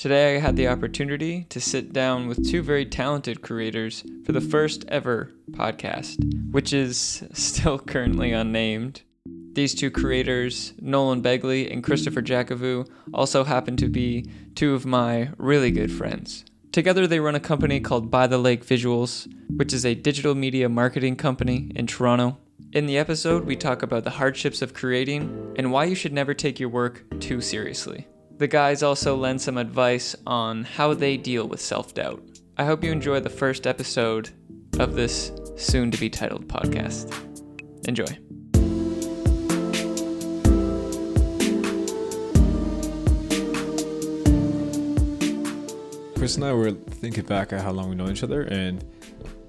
Today, I had the opportunity to sit down with two very talented creators for the first ever podcast, which is still currently unnamed. These two creators, Nolan Begley and Christopher Jacovou, also happen to be two of my really good friends. Together, they run a company called By the Lake Visuals, which is a digital media marketing company in Toronto. In the episode, we talk about the hardships of creating and why you should never take your work too seriously. The guys also lend some advice on how they deal with self doubt. I hope you enjoy the first episode of this soon to be titled podcast. Enjoy. Chris and I were thinking back at how long we know each other, and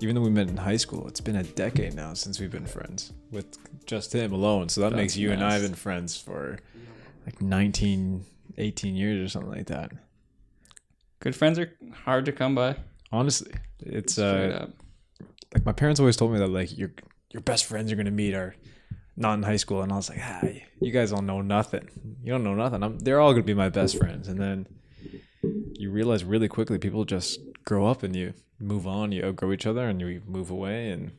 even though we met in high school, it's been a decade now since we've been friends with just him alone. So that That's makes you and I have been friends for like 19, 18 years or something like that. Good friends are hard to come by. Honestly, it's Straight uh up. like my parents always told me that like your your best friends you're gonna meet are not in high school, and I was like, ah, you guys don't know nothing. You don't know nothing. I'm, they're all gonna be my best friends, and then you realize really quickly people just grow up and you move on, you outgrow each other, and you move away. And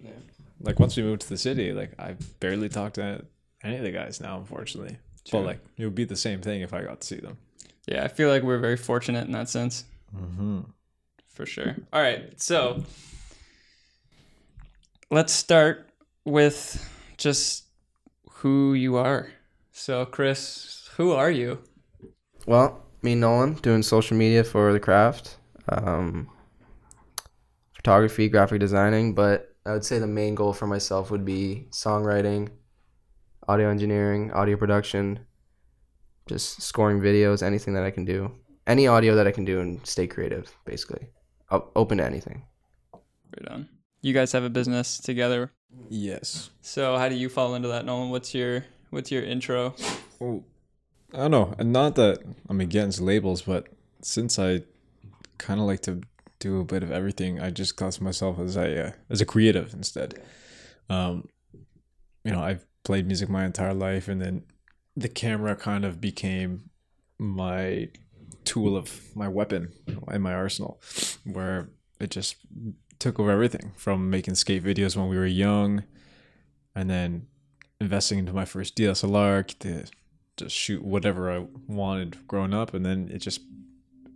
like once we moved to the city, like I barely talked to any of the guys now, unfortunately. True. But like it would be the same thing if I got to see them. Yeah, I feel like we're very fortunate in that sense. Mm-hmm. For sure. All right. So let's start with just who you are. So, Chris, who are you? Well, me Nolan doing social media for the craft, um, photography, graphic designing, but I would say the main goal for myself would be songwriting, audio engineering, audio production, just scoring videos, anything that I can do, any audio that I can do and stay creative, basically. O- open to anything. Right on. You guys have a business together. Yes. So, how do you fall into that, Nolan? What's your what's your intro? Well, I don't know, and not that I'm against labels, but since I kind of like to do a bit of everything, I just class myself as a uh, as a creative instead. Um, you know, I've played music my entire life, and then the camera kind of became my tool of my weapon in my arsenal, where it just took over everything from making skate videos when we were young, and then investing into my first DSLR to just shoot whatever I wanted growing up, and then it just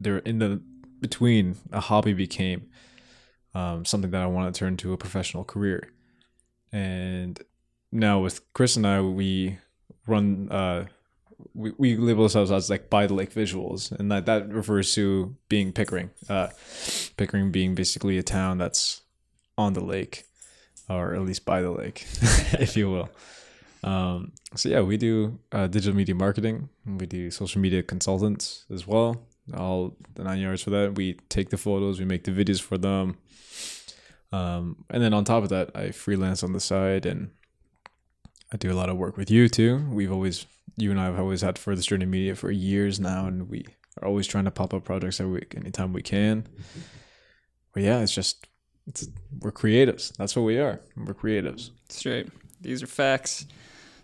there in the between a hobby became um, something that I wanted to turn into a professional career, and now with Chris and I, we run uh, we, we label ourselves as like by the lake visuals, and that that refers to being Pickering, uh, Pickering being basically a town that's on the lake, or at least by the lake, if you will. Um, so yeah, we do uh, digital media marketing. We do social media consultants as well. All the nine yards for that. We take the photos, we make the videos for them, um, and then on top of that, I freelance on the side, and I do a lot of work with you too. We've always, you and I have always had Furthest Journey Media for years now, and we are always trying to pop up projects every week, anytime we can. But yeah, it's just it's we're creatives. That's what we are. We're creatives. Straight. These are facts.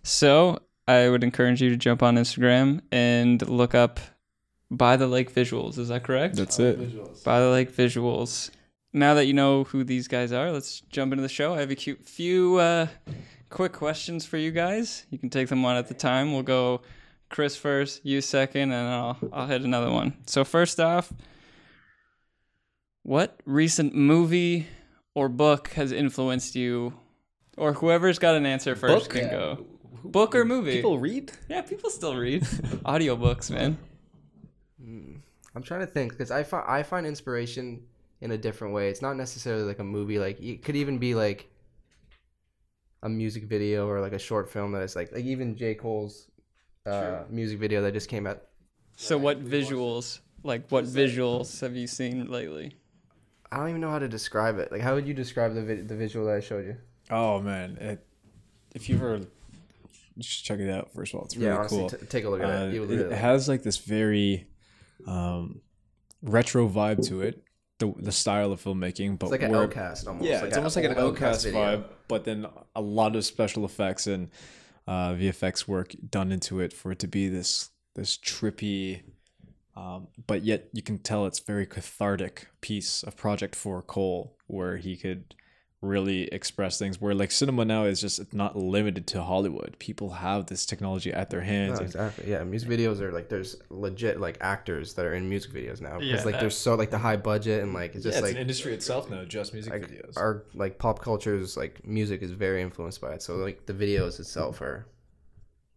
So, I would encourage you to jump on Instagram and look up By the Lake Visuals. Is that correct? That's it. By the Lake Visuals. Now that you know who these guys are, let's jump into the show. I have a cute few uh, quick questions for you guys. You can take them one at a time. We'll go Chris first, you second, and I'll I'll hit another one. So first off, what recent movie or book has influenced you, or whoever's got an answer first Book? can go. Book or movie? People read. yeah, people still read audiobooks, man. Hmm. I'm trying to think because I find I find inspiration in a different way. It's not necessarily like a movie. Like it could even be like a music video or like a short film that is like like even J Cole's uh, music video that just came out. So what visuals, like what visuals have you seen lately? I don't even know how to describe it. Like how would you describe the vid- the visual that I showed you? Oh man, it, if you ever just check it out. First of all, it's really yeah, honestly, cool. t- take a look at Uh, it. It, it has like this very um, retro vibe to it. The, the style of filmmaking, but it's like an outcast almost. Yeah, it's almost like an outcast vibe, but then a lot of special effects and uh, VFX work done into it for it to be this this trippy, Um, but yet you can tell it's very cathartic piece of project for Cole where he could really express things where like cinema now is just not limited to Hollywood. People have this technology at their hands. No, exactly. Yeah, music videos are like there's legit like actors that are in music videos now. Because Yeah, like that- there's so like the high budget and like it's just like industry itself now, just music like our like pop culture's like music is very influenced by it. So like the videos itself are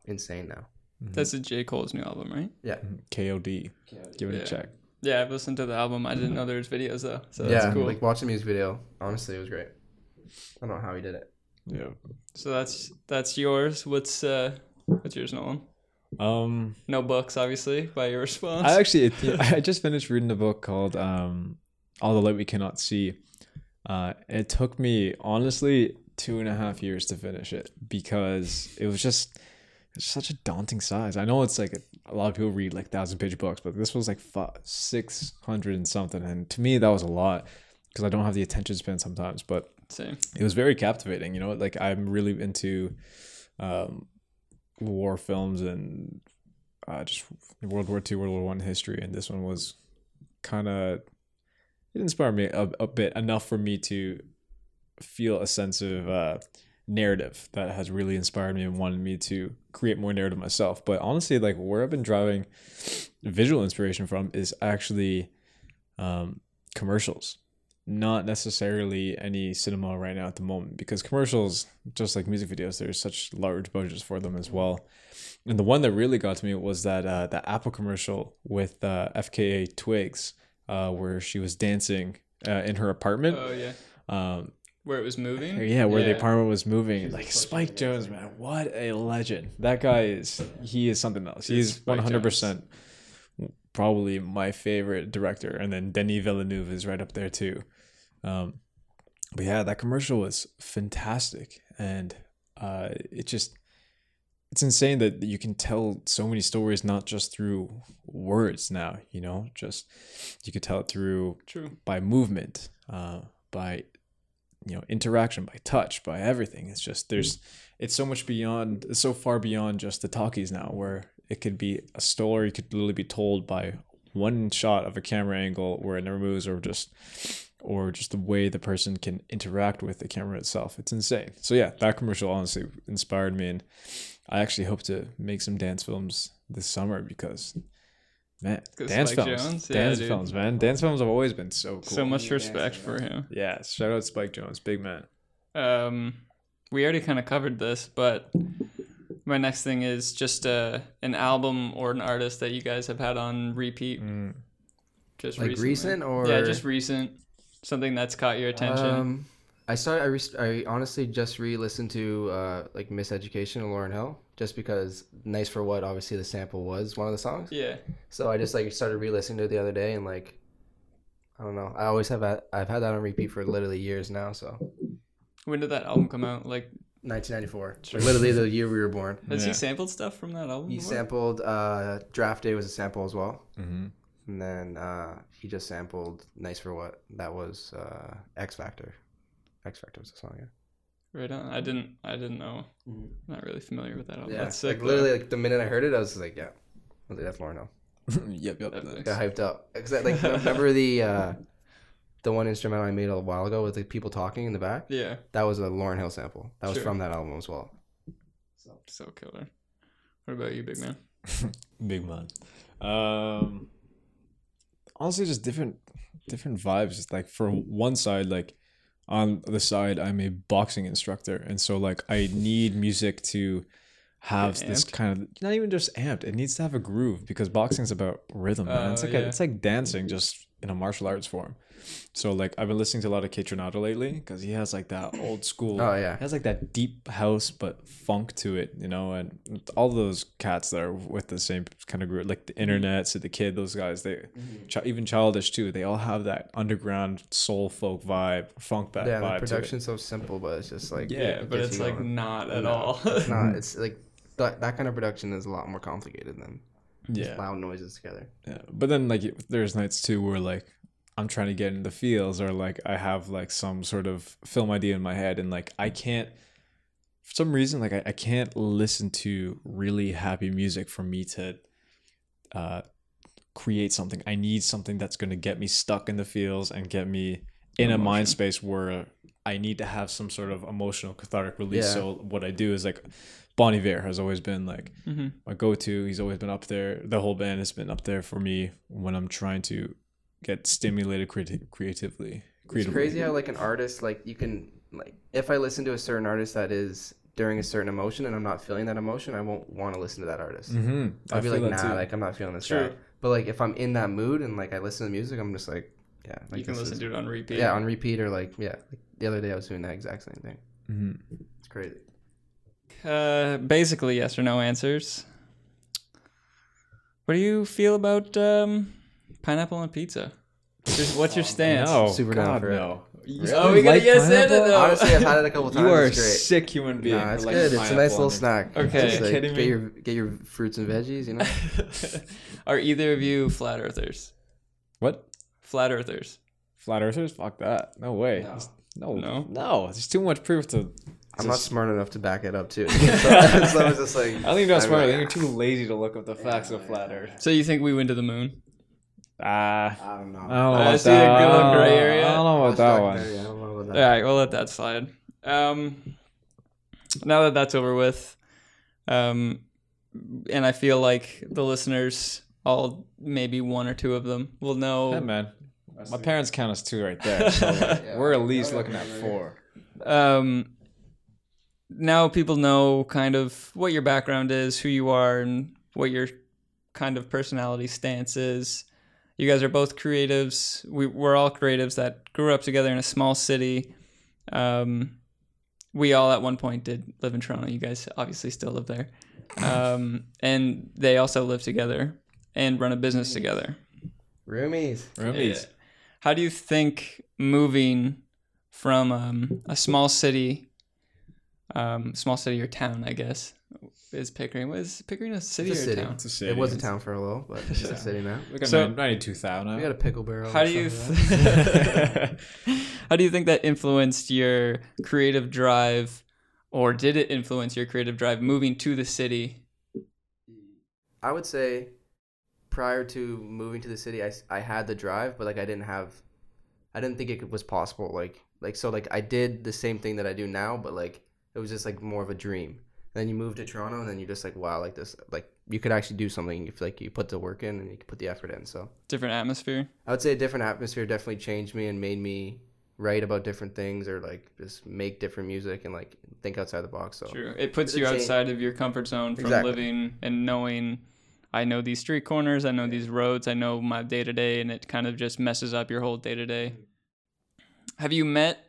insane now. Mm-hmm. That's a J. Cole's new album, right? Yeah. KOD. Give it Yeah. a check. Yeah, I've listened to the album. I didn't know there was videos though, so yeah, that's cool. like watch the music video. Honestly, it was great. I don't know how he did it. Yeah. so that's that's yours. What's uh what's yours, Nolan? Um No books, obviously, by your response. I actually, it, I just finished reading a book called um, "All the Light We Cannot See." Uh, it took me honestly two and a half years to finish it because it was just it's such a daunting size. I know it's like a, a lot of people read like thousand page books, but this was like six hundred and something, and to me that was a lot because I don't have the attention span sometimes. But It was very captivating. You know, like I'm really into um, war films and uh, just World War Two, World War One history, and this one was kind of it inspired me a, a bit enough for me to feel a sense of uh, narrative that has really inspired me and wanted me to create more narrative myself. But honestly, like where I've been driving visual inspiration from is actually um, commercials not necessarily any cinema right now at the moment because commercials just like music videos there's such large budgets for them as well. And the one that really got to me was that uh, that apple commercial with uh, fka twigs uh, where she was dancing uh, in her apartment. Oh yeah, um, where it was moving. yeah where the apartment was moving. Like Spike Jonze man what a legend. That guy is he is something else. He's 100% probably my favorite director. And then denis villeneuve is right up there too um, but yeah that commercial was fantastic and uh, it just it's insane that you can tell so many stories not just through words now you know just you could tell it through True. by movement, uh, by you know interaction, by touch, by everything. It's just there's it's so much beyond, it's so far beyond just the talkies now, where it could be a story could literally be told by one shot of a camera angle where it never moves, or just or just the way the person can interact with the camera itself. It's insane. So yeah, that commercial honestly inspired me, and I actually hope to make some dance films this summer because. man, dance Spike films, Jonze? Yeah, dance dude. films, man. Dance films have always been so cool. So much respect yeah. for him. Yeah, shout out Spike Jonze, big man. Um, we already kind of covered this, but my next thing is just uh, an album or an artist that you guys have had on repeat. Just Like recently. recent or yeah, just recent. Something that's caught your attention. Um, I started. I, re- I honestly just re-listened to uh, like Miseducation of Lauryn Hill, just because "Nice for What" obviously the sample was one of the songs. yeah, So I just like started re-listening to it the other day, and like, I don't know. I always have that. I've had that on repeat for literally years now. So when did that album come out? Like, 1994, literally the year we were born. has he sampled stuff from that album? He before? sampled uh, "Draft Day" was a sample as well, Mm-hmm. And then uh, he just sampled "Nice for What." That was uh, Ex-Factor. X Factor was the song. Yeah. Right on. I didn't. I didn't know. Mhm. Not really familiar with that album. Yeah, That's sick. like literally, like the minute I heard it, I was like, "Yeah, I was like, that's Lauryn yep, yep. Definitely. Got hyped up because like remember the uh, the one instrumental I made a while ago with the people talking in the back. Yeah, That was a Lauryn Hill sample. That was Sure. from that album as well. so killer. What about you, big man? Big man. Um, honestly, just different, different vibes. It's like for one side, like on the side, I'm a boxing instructor, and so like I need music to have this kind of not even just amped. It needs to have a groove because boxing's about rhythm. Man. Oh, it's Oh, like yeah. a, it's like dancing, just in a martial arts form. So like I've been listening to a lot of Kate lately because he has like that old school. Oh, yeah. He has like that deep house but funk to it, you know, and all those cats that are with the same kind of group, like the internet, so the kid, those guys, they mm-hmm. chi- even childish too. They all have that underground soul folk vibe, funk back yeah, vibe. the to it. production's so simple, but it's just like Yeah, Yeah, but it's like going. not at No, all. it's not. It's like that, that kind of production is a lot more complicated than just Yeah. loud noises together. Yeah, but then like there's nights too where like I'm trying to get in the feels or like I have like some sort of film idea in my head and like I can't for some reason like I, I can't listen to really happy music for me to uh create something. I need something that's going to get me stuck in the feels and get me in a mind space where I need to have some sort of emotional cathartic release. Yeah. So what I do is like Bon Iver has always been like Mhm. my go-to. He's always been up there. The whole band has been up there for me when I'm trying to get stimulated creati- creatively. It's crazy how like an artist like you can like if I listen to a certain artist that is during a certain emotion and I'm not feeling that emotion, I won't want to listen to that artist. Mm-hmm. I'll be like, nah, like I'm not feeling this True. guy. But like if I'm in that mood and like I listen to music, I'm just like, yeah, like you can listen is- to it on repeat. yeah on repeat or like yeah. Like the other day I was doing that exact same thing. Mm-hmm. It's crazy. Uh, basically, yes or no answers. What do you feel about um, pineapple on pizza? Just what's your oh, stance? No, Super God, down for it. no. Oh, we gotta yes and it though. Honestly, I've had it a couple times. You are a it's great. sick human being. Nah, it's for good. It's a nice pineapple little on snack. Okay. Just, Are you kidding get me? your get your fruits and veggies. You know. Are either of you flat earthers? What? Flat earthers. Flat earthers? Fuck that. No way. No. No. No? No. There's too much proof to. I'm not smart enough to back it up too. so, so I was just like, I think you're not I'm smart. I like, think you're too lazy to look up the facts Yeah, of flat Earth. So you think we went to the moon? Ah. I don't know. I don't know Uh, about see a that. good little gray I don't- area? I don't know about that one. documentary, I don't know about that. right, we'll let that slide. Um, now that that's over with, um, and I feel like the listeners, all maybe one or two of them, will know. Hey, man. My parents count us two right there. So Yeah. we're at least Yeah, looking at four. um, now people know kind of what your background is, who you are, and what your kind of personality stance is. You guys are both creatives. We, we're all creatives that grew up together in a small city. Um, we all at one point did live in Toronto. You guys obviously still live there. Um, and they also live together and run a business together. Roomies. Roomies. How do you think moving from um, a small city, um, small city or town, I guess, is Pickering? Was Pickering a city It's a or city. a town? It's a city. It was a town for a little, but it's Yeah. a city now. We got So- 92,000 We now. got a pickle barrel. How do you stuff like that. th- how do you think that influenced your creative drive, or did it influence your creative drive moving to the city? I would say prior to moving to the city, I, s- I had the drive, but like I didn't have, I didn't think it was possible. Like like so like I did the same thing that I do now, but like it was just like more of a dream. Then you move to Toronto, and then you're just like, wow, like this, like you could actually do something if like you put the work in and you put the effort in. So Different atmosphere. I would say a different atmosphere definitely changed me and made me write about different things or like just make different music and like think outside the box. So True. It puts you outside of your comfort zone from Exactly. living and knowing. I know these street corners. I know these roads. I know my day to day, and it kind of just messes up your whole day to day. Have you met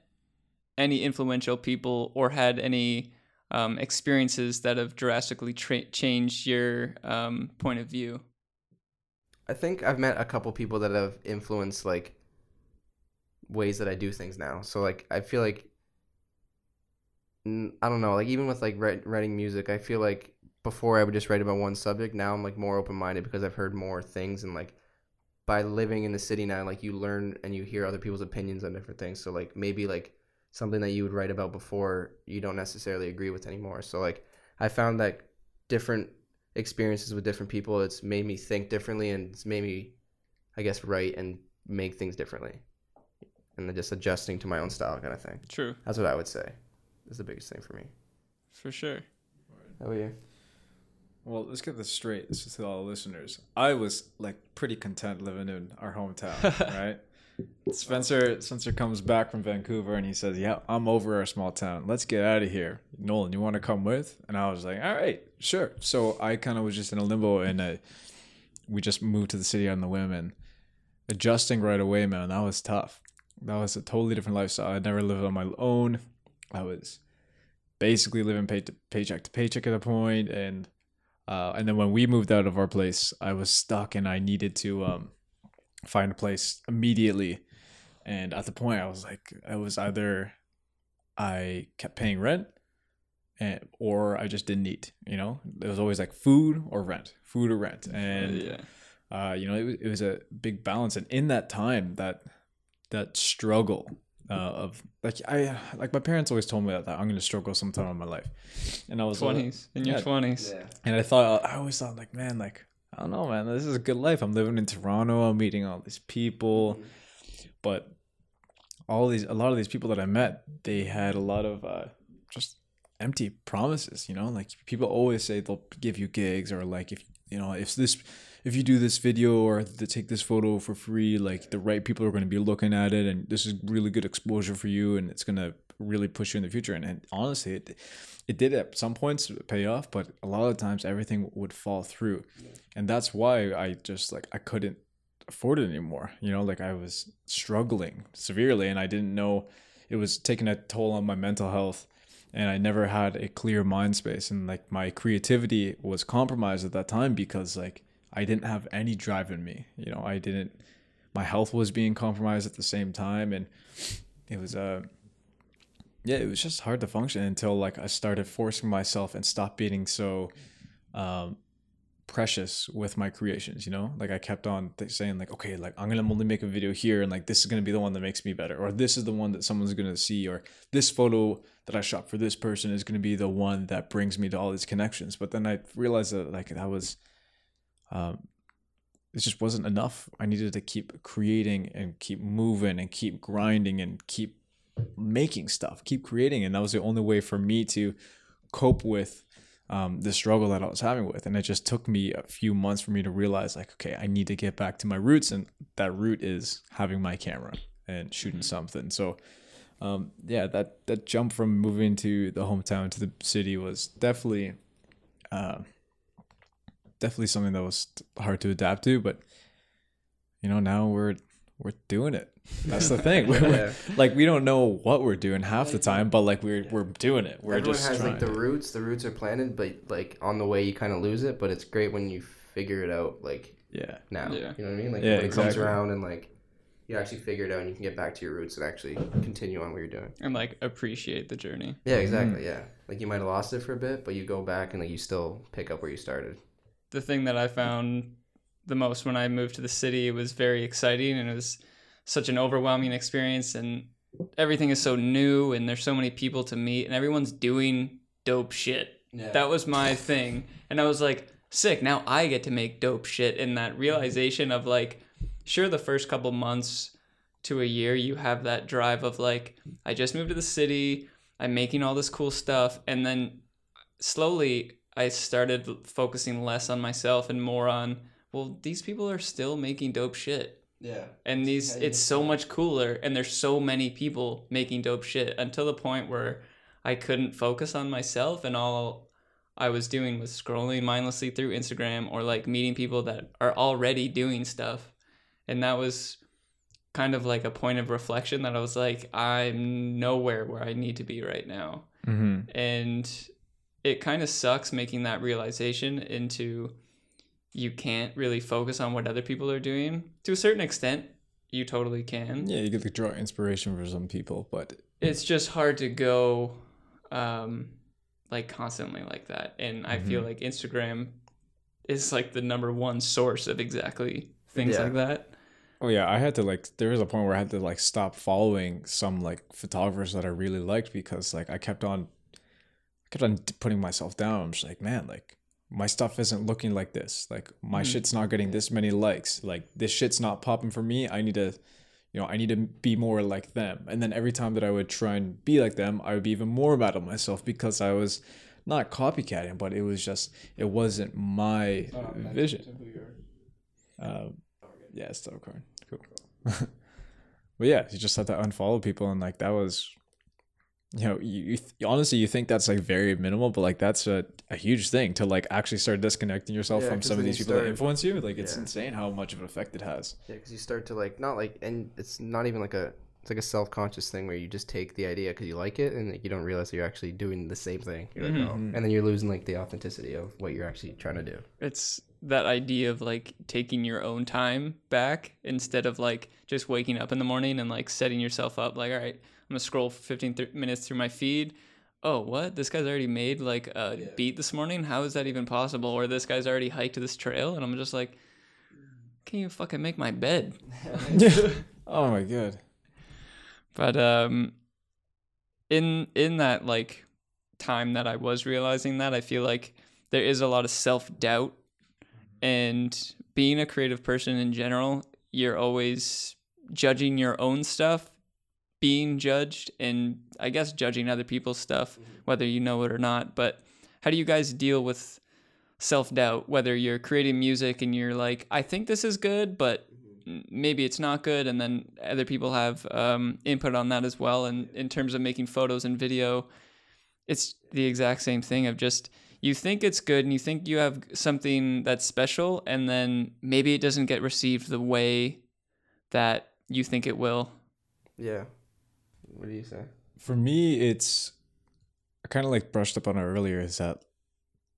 any influential people or had any um, experiences that have drastically tra- changed your um, point of view? I think I've met a couple people that have influenced like ways that I do things now. So like I feel like I don't know, like even with like writing music, I feel like before I would just write about one subject. Now I'm like more open minded because I've heard more things and like by living in the city now, like you learn and you hear other people's opinions on different things. So like maybe like something that you would write about before you don't necessarily agree with anymore. So like I found that different experiences with different people, it's made me think differently and it's made me, I guess, write and make things differently. And then just adjusting to my own style kind of thing. True, That's what I would say is the biggest thing for me. for sure. How about you? Well, let's get this straight. This is to all the listeners. I was like pretty content living in our hometown, right? Spencer Spencer comes back from Vancouver and he says, "Yeah, I'm over our small town. Let's get out of here." Nolan, you want to come with? And I was like, "All right, sure." So I kind of was just in a limbo, and uh, we just moved to the city on the whim and adjusting right away, man. That was tough. That was a totally different lifestyle. I'd never lived on my own. I was basically living pay to, paycheck to paycheck at a point, and uh, and then when we moved out of our place, I was stuck and I needed to um, find a place immediately. And at the point, I was like, I was either I kept paying rent, and or I just didn't eat. You know, it was always like food or rent, food or rent, and yeah, uh, you know, it was, it was a big balance. And in that time, that that struggle uh, of like I like my parents always told me that, that I'm going to struggle sometime in my life, and I was uh, twenties in your yeah. twenties. and I thought I always thought like, man, like I don't know, man. This is a good life. I'm living in Toronto. I'm meeting all these people, but all these, a lot of these people that I met, they had a lot of uh, just empty promises. You know, like people always say they'll give you gigs or like if you know if this if you do this video or to take this photo for free, like the right people are going to be looking at it, and this is really good exposure for you, and it's going to really push you in the future. And, and honestly, it it did at some points pay off, but a lot of times everything would fall through, and that's why I just like I couldn't afford it anymore. You know, like I was struggling severely, and I didn't know it was taking a toll on my mental health and I never had a clear mind space and like my creativity was compromised at that time because like I didn't have any drive in me. You know, I didn't. My health was being compromised at the same time, and it was uh yeah, it was just hard to function until like I started forcing myself and stopped being so um precious with my creations you know like i kept on th- saying like okay like i'm gonna only make a video here and like this is gonna be the one that makes me better or this is the one that someone's gonna see or this photo that i shot for this person is gonna be the one that brings me to all these connections but then i realized that like that was um, it just wasn't enough. I needed to keep creating and keep moving and keep grinding and keep making stuff, keep creating. And that was the only way for me to cope with um, the struggle that I was having with. And it just took me a few months for me to realize, like, okay, I need to get back to my roots. And that root is having my camera and shooting mm-hmm. something. So, um, yeah, that, that jump from moving to the hometown to the city was definitely. Uh, definitely something that was hard to adapt to, but you know, now we're we're doing it. That's the thing. We're, yeah. like we don't know what we're doing half the time, but like we're we're doing it. We're Everyone just has trying. like the roots. The roots are planted, but like on the way you kind of lose it. But it's great when you figure it out. Like yeah, now yeah. you know what I mean. Like yeah, when exactly. it comes around and like you actually figure it out and you can get back to your roots and actually continue on what you're doing and like appreciate the journey. Yeah, exactly. Mm-hmm. Yeah, like you might have lost it for a bit, but you go back and like you still pick up where you started the thing that I found the most when I moved to the city. It was very exciting and it was such an overwhelming experience and everything is so new and there's so many people to meet and everyone's doing dope shit. Yeah. That was my thing. And I was like, sick, now I get to make dope shit and that realization of like sure the first couple months to a year you have that drive of like I just moved to the city, I'm making all this cool stuff and then slowly I started focusing less on myself and more on, well, these people are still making dope shit. Yeah. And these, it's so much cooler, and there's so many people making dope shit until the point where I couldn't focus on myself, and all I was doing was scrolling mindlessly through Instagram or like meeting people that are already doing stuff. And that was kind of like a point of reflection that I was like, I'm nowhere where I need to be right now. Mm-hmm. And it kind of sucks making that realization into you can't really focus on what other people are doing. To a certain extent, you totally can. Yeah, you get to draw inspiration for some people, but it's just hard to go um like constantly like that. And mm-hmm. I feel mm-hmm. like Instagram is like the number one source of exactly things yeah. like that. Oh yeah, I had to like there was a point where I had to like stop following some like photographers that I really liked because like I kept on kept on putting myself down. I'm just like, man, like my stuff isn't looking like this. Like my mm. shit's not getting this many likes. Like this shit's not popping for me. I need to, you know, I need to be more like them. And then every time that I would try and be like them, I would be even more mad at myself because I was not copycatting, but it was just it wasn't my oh, vision. Um, yeah, it's still recording. Cool. but yeah, you just had to unfollow people, and like that was you know you, you th- honestly you think that's like very minimal but like that's a, a huge thing to like actually start disconnecting yourself yeah, from some of these people start, that influence you like it's yeah. insane how much of an effect it has yeah because you start to like not like and it's not even like a it's like a self-conscious thing where you just take the idea because you like it and like, you don't realize that you're actually doing the same thing like, mm-hmm. oh. and then you're losing like the authenticity of what you're actually trying to do it's that idea of like taking your own time back instead of like just waking up in the morning and like setting yourself up like all right I'm gonna scroll 15 th- minutes through my feed. Oh, what? This guy's already made like a yeah. beat this morning. How is that even possible? Or this guy's already hiked this trail, and I'm just like, can you fucking make my bed? oh my god. But um, in in that like time that I was realizing that, I feel like there is a lot of self doubt and being a creative person in general, you're always judging your own stuff, being judged, and I guess judging other people's stuff, whether you know it or not. But how do you guys deal with self doubt? Whether you're creating music and you're like, I think this is good, but maybe it's not good, and then other people have um, input on that as well. And in terms of making photos and video, it's the exact same thing of just you think it's good and you think you have something that's special and then maybe it doesn't get received the way that you think it will Yeah. What do you say? For me, it's I kind of like brushed up on it earlier. Is that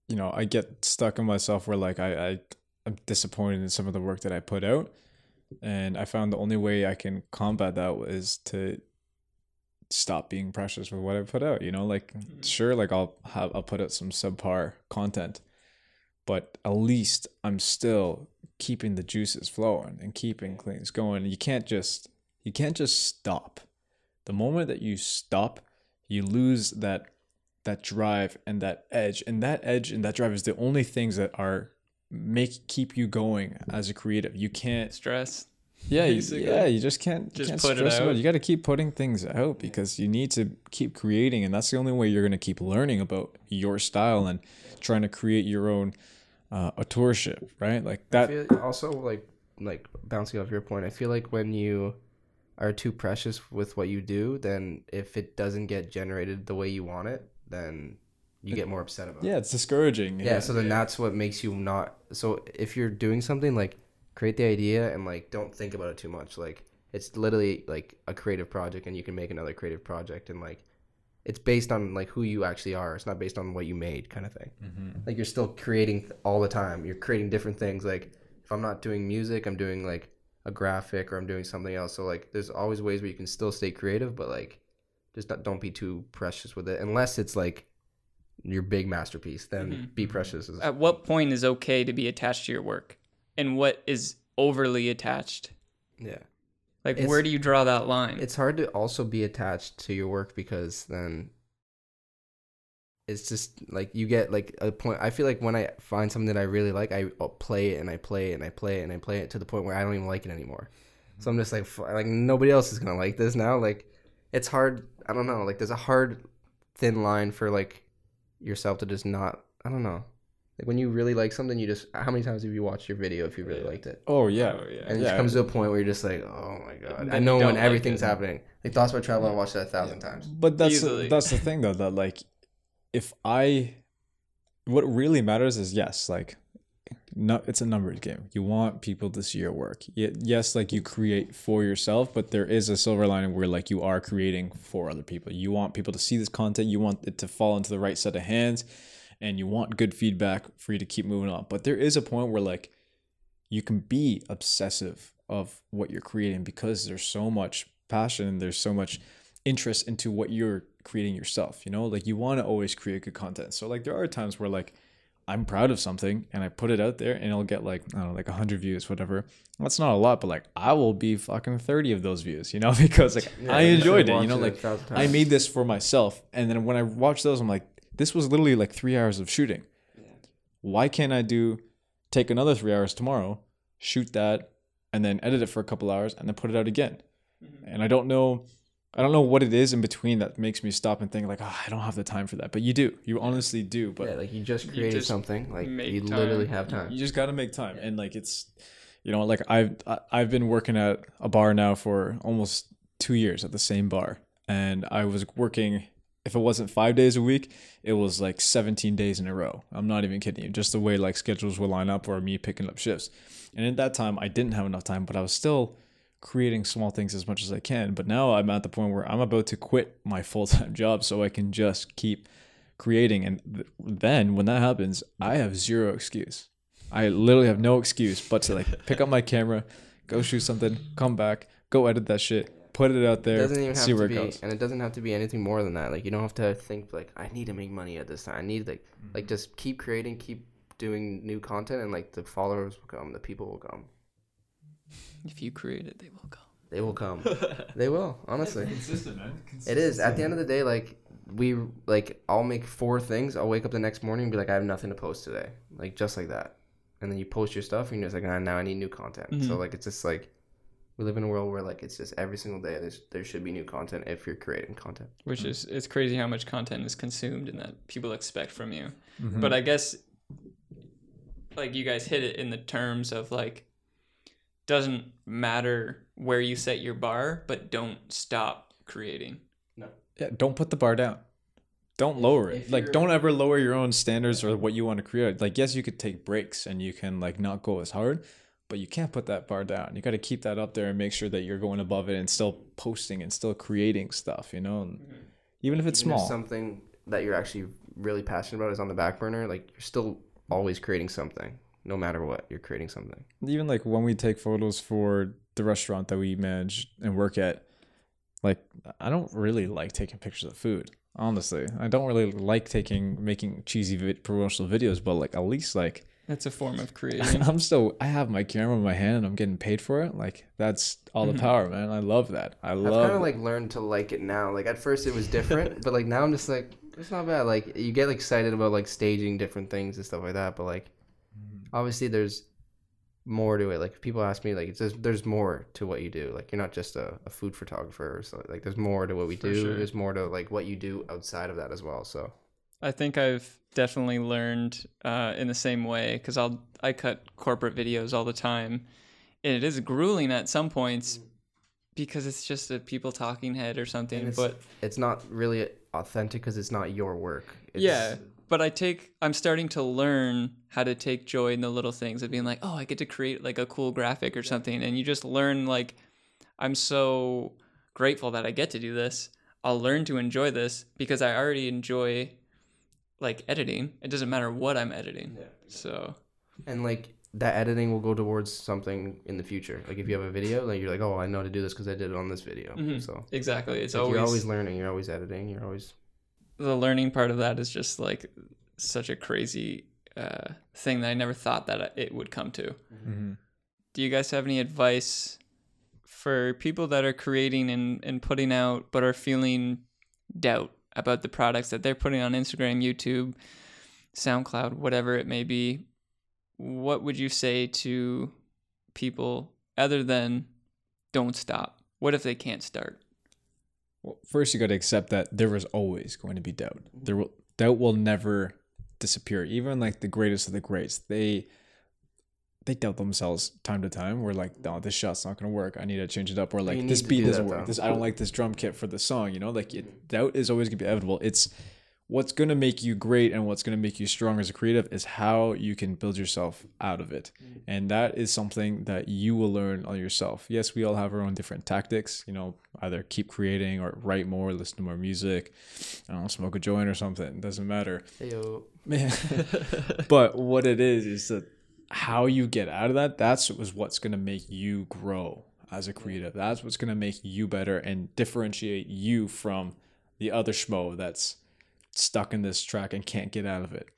you know I get stuck in myself where like I, I I'm disappointed in some of the work that I put out, and I found the only way I can combat that is to stop being precious with what I put out. You know, like mm-hmm. sure, like I'll have I'll put out some subpar content, but at least I'm still keeping the juices flowing and keeping things going. You can't just you can't just stop. The moment that you stop, you lose that that drive and that edge. And that edge and that drive is the only things that are make keep you going as a creative. You can't stress yeah, you, yeah, you just can't Just can't put it stress about out. You got to keep putting things out because you need to keep creating, and that's the only way you're going to keep learning about your style and trying to create your own uh, authorship, right? Like I that. feel also like like bouncing off your point. I feel like when you are too precious with what you do, then if it doesn't get generated the way you want it, then you get more upset about it. Yeah, it's discouraging. Yeah, so then that's what makes you not. So if you're doing something like create the idea and like don't think about it too much. Like it's literally like a creative project, and you can make another creative project, and like it's based on like who you actually are. It's not based on what you made, kind of thing. Mm-hmm. Like you're still creating all the time. You're creating different things. Like if I'm not doing music, I'm doing like a graphic or I'm doing something else. So like there's always ways where you can still stay creative, but like just not, don't be too precious with it unless it's like your big masterpiece. Then mm-hmm. be mm-hmm. precious. At what point is okay to be attached to your work and what is overly attached yeah. like It's- where do you draw that line It's hard to also be attached to your work because then it's just like you get like a point. I feel like when I find something that I really like, I uh, play it and I play it and I play it and I play it to the point where I don't even like it anymore. So I'm just like, f- like nobody else is gonna like this now. Like, it's hard. I don't know. Like, there's a hard, thin line for like yourself to just not. I don't know. Like when you really like something, you just. How many times have you watched your video if you really liked it? Oh yeah, Oh, yeah. And it yeah. just comes to a point where you're just like, oh my god. Then I know when like everything's it. happening. Like Thoughts by Travel, I watched that a thousand times. But that's Easily. that's the thing though that like if I what really matters is yes like no it's a numbers game. You want people to see your work. Yes, like you create for yourself, but there is a silver lining where like you are creating for other people. You want people to see this content. You want it to fall into the right set of hands, and you want good feedback for you to keep moving on. But there is a point where like you can be obsessive of what you're creating because there's so much passion and there's so much interest into what you're creating yourself you know? Like you want to always create good content. So like there are times where like i'm proud of something and i put it out there and it'll get like i don't know like 100 views whatever. That's not a lot but like i will be fucking 30 of those views you know? Because like i enjoyed it you know? it like i made this for myself and then when i watch those i'm like this was literally like three hours of shooting. Why can't I do take another three hours tomorrow, shoot that, and then edit it for a couple hours and then put it out again? And I don't know I don't know what it is in between that makes me stop and think like, oh, I don't have the time for that. But you do. You honestly do. But yeah, like you just created just something. Like make you literally have time. you just got to make time. And like it's you know, like I've I- I've been working at a bar now for almost 2 years at the same bar. And I was working if it wasn't 5 days a week, it was like 17 days in a row. I'm not even kidding you. Just the way like schedules would line up or me picking up shifts. And at that time, I didn't have enough time, but I was still creating small things as much as I can. But now I'm at the point where I'm about to quit my full time job so I can just keep creating. And th- then when that happens, I have zero excuse. I literally have no excuse but to like pick up my camera, go shoot something, come back, go edit that shit, put it out It there, doesn't even have see where to it goes. and it doesn't have to be anything more than that. Like you don't have to think like I need to make money at this time. I need like Mm-hmm. like just keep creating, keep doing new content, and like the followers will come, the people will come, if you create it they will come they will come, they will. Honestly, Consistent, man. it is. At the end of the day, like we like I'll make four things. I'll wake up the next morning and be like, I have nothing to post today, like just like that. and then you post your stuff, and you're just like, ah, now I need new content. So Mhm. like it's just like we live in a world where like it's just every single day there's there should be new content if you're creating content. which is it's crazy how much content is consumed and that people expect from you. Mhm. But I guess like you guys hit it in the terms of like doesn't matter where you set your bar, but don't stop creating. No. Yeah, don't put the bar down. Don't lower it. if Like, don't ever lower your own standards or what you want to create. Like, yes, you could take breaks and you can like not go as hard, but you can't put that bar down. You got to keep that up there and make sure that you're going above it and still posting and still creating stuff. You know, and even if it's Even if small. something that you're actually really passionate about is on the back burner, like you're still always creating something. No matter what, you're creating something. even like when we take photos for the restaurant that we manage and work at like i don't really like taking pictures of food honestly i don't really like taking making cheesy vid- promotional videos but like at least like That's a form of creation i'm still i have my camera in my hand and i'm getting paid for it like that's all the Mhm. power man i love that i love I've love kind of like learned to like it now. Like at first it was different, but like now I'm just like it's not bad. Like you get excited about like staging different things and stuff like that, but like obviously there's more to it. Like if people ask me like it's there's more to what you do. Like you're not just a, a food photographer or something. Like there's more to what we For do. sure. There's more to like what you do outside of that as well. So I think I've definitely learned uh, in the same way because I'll I cut corporate videos all the time, and it is grueling at some points because it's just a people talking head or something. it's- But it's not really authentic because it's not your work. It's, yeah, but I take I'm starting to learn how to take joy in the little things of being like, oh, I get to create like a cool graphic or something, and you just learn like I'm so grateful that I get to do this. I'll learn to enjoy this because I already enjoy like editing. It doesn't matter what I'm editing. Yeah. So and like that editing will go towards something in the future. Like if you have a video, like you're like, oh, I know how to do this because I did it on this video. Mhm. So exactly, it's like, always, you're always learning. You're always editing. You're always the learning part of that is just like such a crazy uh, thing that I never thought that it would come to. Mhm. do you guys have any advice for people that are creating and, and putting out but are feeling doubt about the products that they're putting on Instagram, YouTube, SoundCloud, whatever it may be? What would you say to people other than don't stop? What if they can't start? Well, first you got to accept that there is always going to be doubt. There will doubt will never disappear. Even like the greatest of the greats, they they doubt themselves time to time. We're like, no, this shot's not gonna work. I need to change it up. Or like this beat do doesn't work. This I don't like this drum kit for the song. You know, like it, doubt is always gonna be inevitable. It's what's gonna make you great and what's gonna make you strong as a creative is how you can build yourself out of it. Mm. And that is something that you will learn on yourself. Yes, we all have our own different tactics, you know, either keep creating or write more, listen to more music, I don't know, smoke a joint or something. It doesn't matter. hey yo. Man. but what it is is that how you get out of that, that's was what's gonna make you grow as a creative. That's what's gonna make you better and differentiate you from the other schmo that's stuck in this track and can't get out of it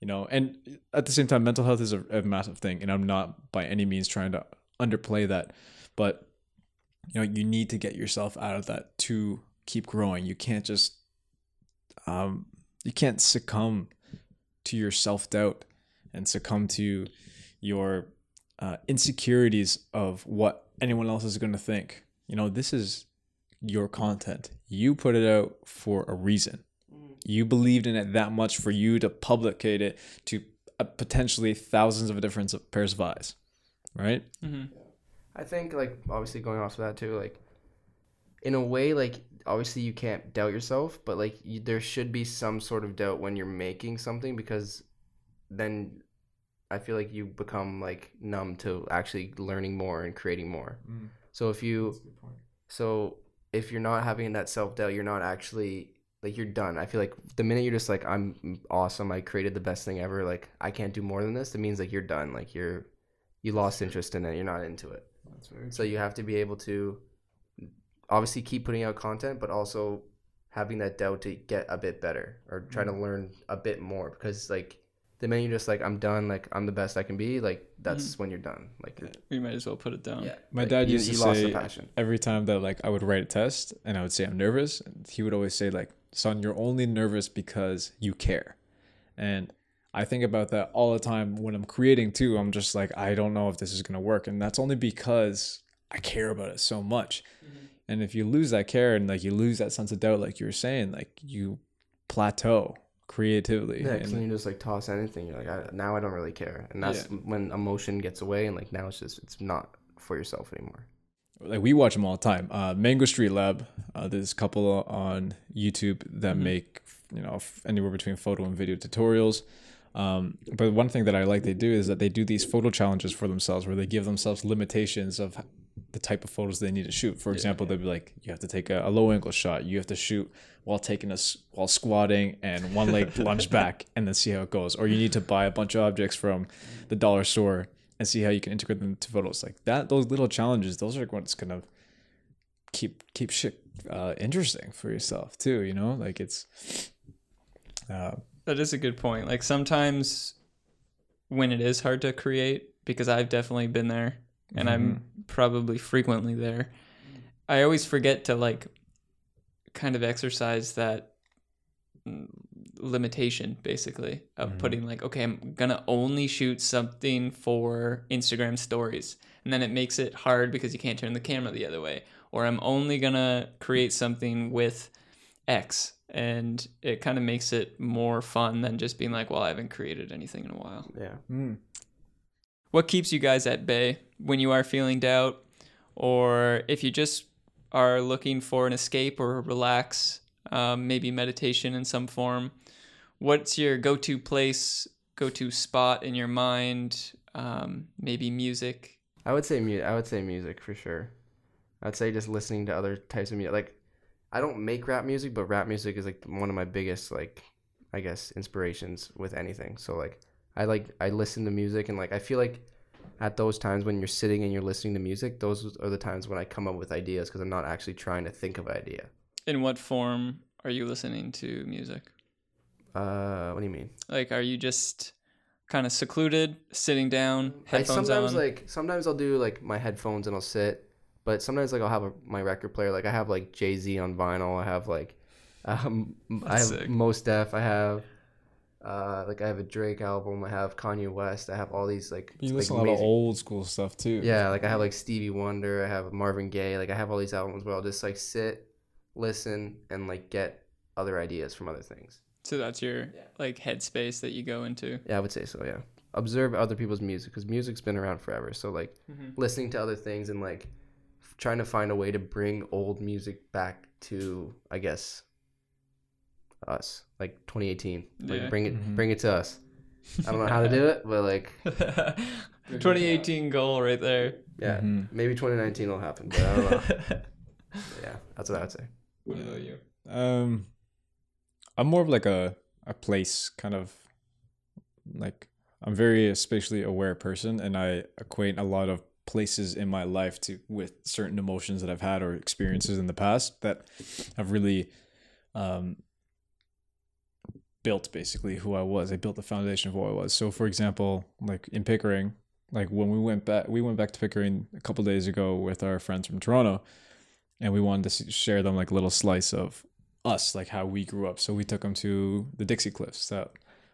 you know? And at the same time mental health is a, a massive thing and i'm not by any means trying to underplay that but you know you need to get yourself out of that to keep growing. You can't just um you can't succumb to your self-doubt and succumb to your uh, insecurities of what anyone else is going to think. You know this is your content. You put it out for a reason you believed in it that much for you to publicate it to uh, potentially thousands of different pairs of eyes right? Hmm I think like obviously going off of that too, like in a way, like obviously you can't doubt yourself, but like you, there should be some sort of doubt when you're making something because then I feel like you become like numb to actually learning more and creating more. So if you so if you're not having that self doubt, you're not actually like you're done. I feel like the minute you're just like I'm awesome, I created the best thing ever. Like I can't do more than this. It means like you're done. Like you're you lost interest in it. You're not into it. So you have to be able to obviously keep putting out content, but also having that doubt to get a bit better or trying to mm-hmm. learn a bit more because like the minute you're just like I'm done, like I'm the best I can be, like that's mm-hmm. when you're done. Like We might as well put it down. yeah, My like, dad you, used to you lost say the passion. every time that like I would write a test and I would say I'm nervous, he would always say like, "Son, you're only nervous because you care." And I think about that all the time when I'm creating too. I'm just like, I don't know if this is gonna work, and that's only because I care about it so much. Mm-hmm. And if you lose that care and like you lose that sense of doubt, like you were saying, like you plateau creatively. Yeah, because And- you just like toss anything. You're like, I, now I don't really care, and that's when emotion gets away, and like now it's just it's not for yourself anymore. Like we watch them all the time. Uh, Mango Street Lab. Uh, there's a couple on YouTube that make you know f- anywhere between photo and video tutorials. Um, but one thing that I like they do is that they do these photo challenges for themselves, where they give themselves limitations of the type of photos they need to shoot. For example, they'll be like, you have to take a, a low angle shot. You have to shoot while taking a while squatting and one leg lunge back, and then see how it goes. Or you need to buy a bunch of objects from the dollar store and see how you can integrate them to photos like that. Those little challenges, those are what's gonna keep keep shit uh, interesting for yourself too. You know, like it's. Uh, That is a good point. Like sometimes when it is hard to create, because I've definitely been there and I'm probably frequently there, I always forget to like kind of exercise that limitation basically of Mhm. putting like okay i'm gonna only shoot something for instagram stories and then it makes it hard because you can't turn the camera the other way or i'm only gonna create something with x and it kind of makes it more fun than just being like well i haven't created anything in a while Yeah. mm. what keeps you guys at bay when you are feeling doubt or if you just are looking for an escape or relax um, maybe meditation in some form what's your go-to place go-to spot in your mind um, maybe music I would say mu- I would say music for sure. I'd say just listening to other types of music. Like, I don't make rap music, but rap music is like one of my biggest like, I guess, inspirations with anything. So like, I like I listen to music and like I feel like at those times when you're sitting and you're listening to music, those are the times when I come up with ideas because I'm not actually trying to think of an idea. in what form are you listening to music Uh, what do you mean? like are you just kind of secluded sitting down I headphones sometimes on like sometimes I'll do like my headphones and I'll sit, but sometimes like I'll have a, my record player. Like I have like Jay Z on vinyl. I have like um I have That's sick. Mos Def. I have uh like I have a Drake album. I have Kanye West. I have all these like You listen to a lot of old school stuff too. yeah like I have like Stevie Wonder. I have Marvin Gaye. Like I have all these albums where I'll just like sit, listen, and like get other ideas from other things. So that's your like headspace that you go into Yeah, I would say so. Yeah, observe other people's music because music's been around forever. So like listening to other things and like f- trying to find a way to bring old music back to I guess us like 2018. Like Yeah. bring it Mhm. bring it to us. I don't know how to do it, but like 2018 goal right there yeah, Mhm. maybe 2019 will happen. But I don't know. But yeah, that's what I would say. what about you Um, I'm more of like a a place kind of like I'm very spatially aware person, and I equate a lot of places in my life to with certain emotions that I've had or experiences in the past that have really um built basically who I was. I built the foundation of who I was. So for example, like in Pickering, like when we went back we went back to Pickering a couple days ago with our friends from Toronto and we wanted to share them like a little slice of us, like how we grew up. So we took them to the Dixie Cliffs that